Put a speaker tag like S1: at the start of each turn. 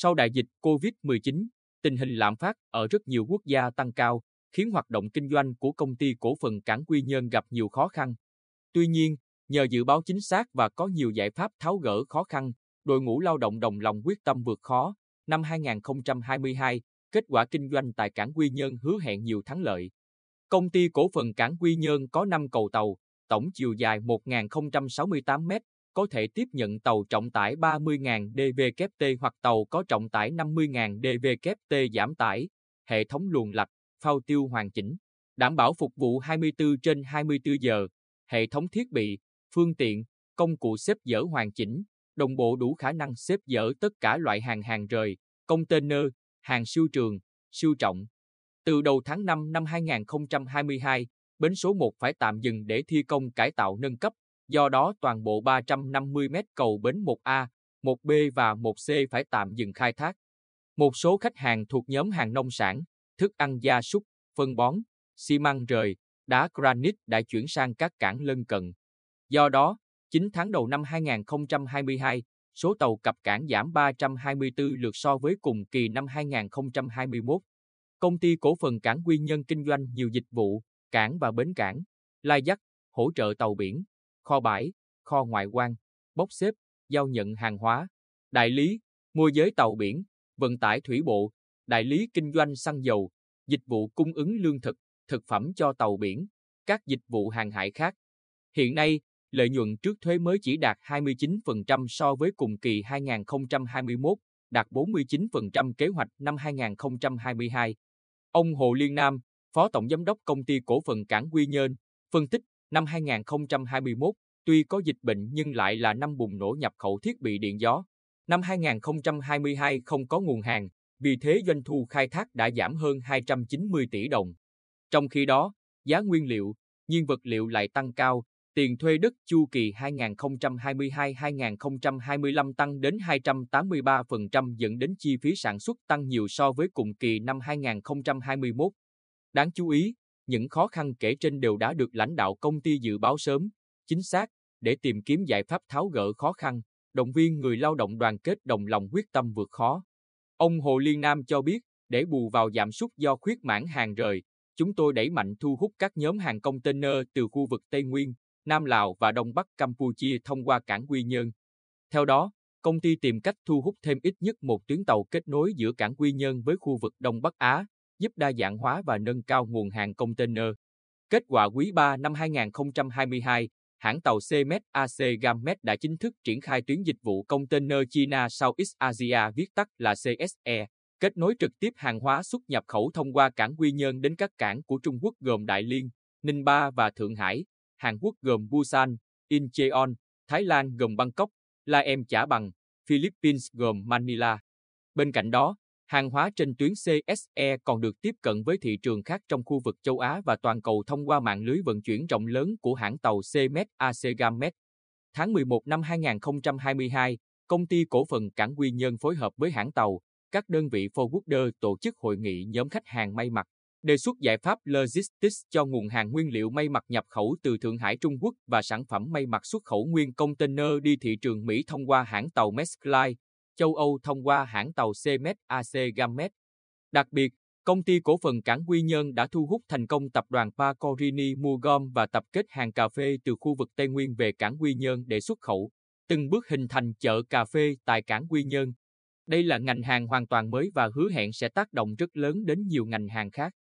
S1: Sau đại dịch COVID-19, tình hình lạm phát ở rất nhiều quốc gia tăng cao, khiến hoạt động kinh doanh của công ty cổ phần Cảng Quy Nhơn gặp nhiều khó khăn. Tuy nhiên, nhờ dự báo chính xác và có nhiều giải pháp tháo gỡ khó khăn, đội ngũ lao động đồng lòng quyết tâm vượt khó. Năm 2022, kết quả kinh doanh tại Cảng Quy Nhơn hứa hẹn nhiều thắng lợi. Công ty cổ phần Cảng Quy Nhơn có 5 cầu tàu, tổng chiều dài 1.068 m, có thể tiếp nhận tàu trọng tải 30.000 dvkt hoặc tàu có trọng tải 50.000 dvkt giảm tải, hệ thống luồng lạch, phao tiêu hoàn chỉnh, đảm bảo phục vụ 24 trên 24 giờ, hệ thống thiết bị, phương tiện, công cụ xếp dỡ hoàn chỉnh, đồng bộ đủ khả năng xếp dỡ tất cả loại hàng hàng rời, container, hàng siêu trường, siêu trọng. Từ đầu tháng 5 năm 2022, bến số 1 phải tạm dừng để thi công cải tạo nâng cấp, do đó toàn bộ 350 mét cầu bến 1A, 1B và 1C phải tạm dừng khai thác. Một số khách hàng thuộc nhóm hàng nông sản, thức ăn gia súc, phân bón, xi măng rời, đá granite đã chuyển sang các cảng lân cận. Do đó, 9 tháng đầu năm 2022, số tàu cập cảng giảm 324 lượt so với cùng kỳ năm 2021. Công ty cổ phần cảng Quy Nhân kinh doanh nhiều dịch vụ, cảng và bến cảng, lai dắt, hỗ trợ tàu biển, kho bãi, kho ngoại quan, bốc xếp, giao nhận hàng hóa, đại lý, môi giới tàu biển, vận tải thủy bộ, đại lý kinh doanh xăng dầu, dịch vụ cung ứng lương thực, thực phẩm cho tàu biển, các dịch vụ hàng hải khác. Hiện nay, lợi nhuận trước thuế mới chỉ đạt 29% so với cùng kỳ 2021, đạt 49% kế hoạch năm 2022. Ông Hồ Liên Nam, Phó Tổng Giám đốc Công ty Cổ phần Cảng Quy Nhơn, phân tích năm 2021, tuy có dịch bệnh nhưng lại là năm bùng nổ nhập khẩu thiết bị điện gió. Năm 2022 không có nguồn hàng, vì thế doanh thu khai thác đã giảm hơn 290 tỷ đồng. Trong khi đó, giá nguyên liệu, nhiên vật liệu lại tăng cao, tiền thuê đất chu kỳ 2022-2025 tăng đến 283% dẫn đến chi phí sản xuất tăng nhiều so với cùng kỳ năm 2021. Đáng chú ý, những khó khăn kể trên đều đã được lãnh đạo công ty dự báo sớm, chính xác, để tìm kiếm giải pháp tháo gỡ khó khăn, động viên người lao động đoàn kết đồng lòng quyết tâm vượt khó. Ông Hồ Liên Nam cho biết, để bù vào giảm sút do khuyết mãn hàng rời, chúng tôi đẩy mạnh thu hút các nhóm hàng container từ khu vực Tây Nguyên, Nam Lào và Đông Bắc Campuchia thông qua cảng Quy Nhơn. Theo đó, công ty tìm cách thu hút thêm ít nhất một tuyến tàu kết nối giữa cảng Quy Nhơn với khu vực Đông Bắc Á, giúp đa dạng hóa và nâng cao nguồn hàng container. Kết quả quý 3 năm 2022, hãng tàu CMET AC Gamet đã chính thức triển khai tuyến dịch vụ container China Southeast Asia viết tắt là CSE, kết nối trực tiếp hàng hóa xuất nhập khẩu thông qua cảng Quy Nhơn đến các cảng của Trung Quốc gồm Đại Liên, Ninh Ba và Thượng Hải, Hàn Quốc gồm Busan, Incheon, Thái Lan gồm Bangkok, La Em Chả Bằng, Philippines gồm Manila. Bên cạnh đó, hàng hóa trên tuyến CSE còn được tiếp cận với thị trường khác trong khu vực châu Á và toàn cầu thông qua mạng lưới vận chuyển rộng lớn của hãng tàu CMET Acegamet. Tháng 11 năm 2022, công ty cổ phần Cảng Quy Nhơn phối hợp với hãng tàu, các đơn vị forwarder tổ chức hội nghị nhóm khách hàng may mặc, đề xuất giải pháp logistics cho nguồn hàng nguyên liệu may mặc nhập khẩu từ Thượng Hải Trung Quốc và sản phẩm may mặc xuất khẩu nguyên container đi thị trường Mỹ thông qua hãng tàu Maersk Line, châu Âu thông qua hãng tàu CMET AC Gamet. Đặc biệt, công ty cổ phần Cảng Quy Nhơn đã thu hút thành công tập đoàn Pacorini mua gom và tập kết hàng cà phê từ khu vực Tây Nguyên về Cảng Quy Nhơn để xuất khẩu, từng bước hình thành chợ cà phê tại Cảng Quy Nhơn. Đây là ngành hàng hoàn toàn mới và hứa hẹn sẽ tác động rất lớn đến nhiều ngành hàng khác.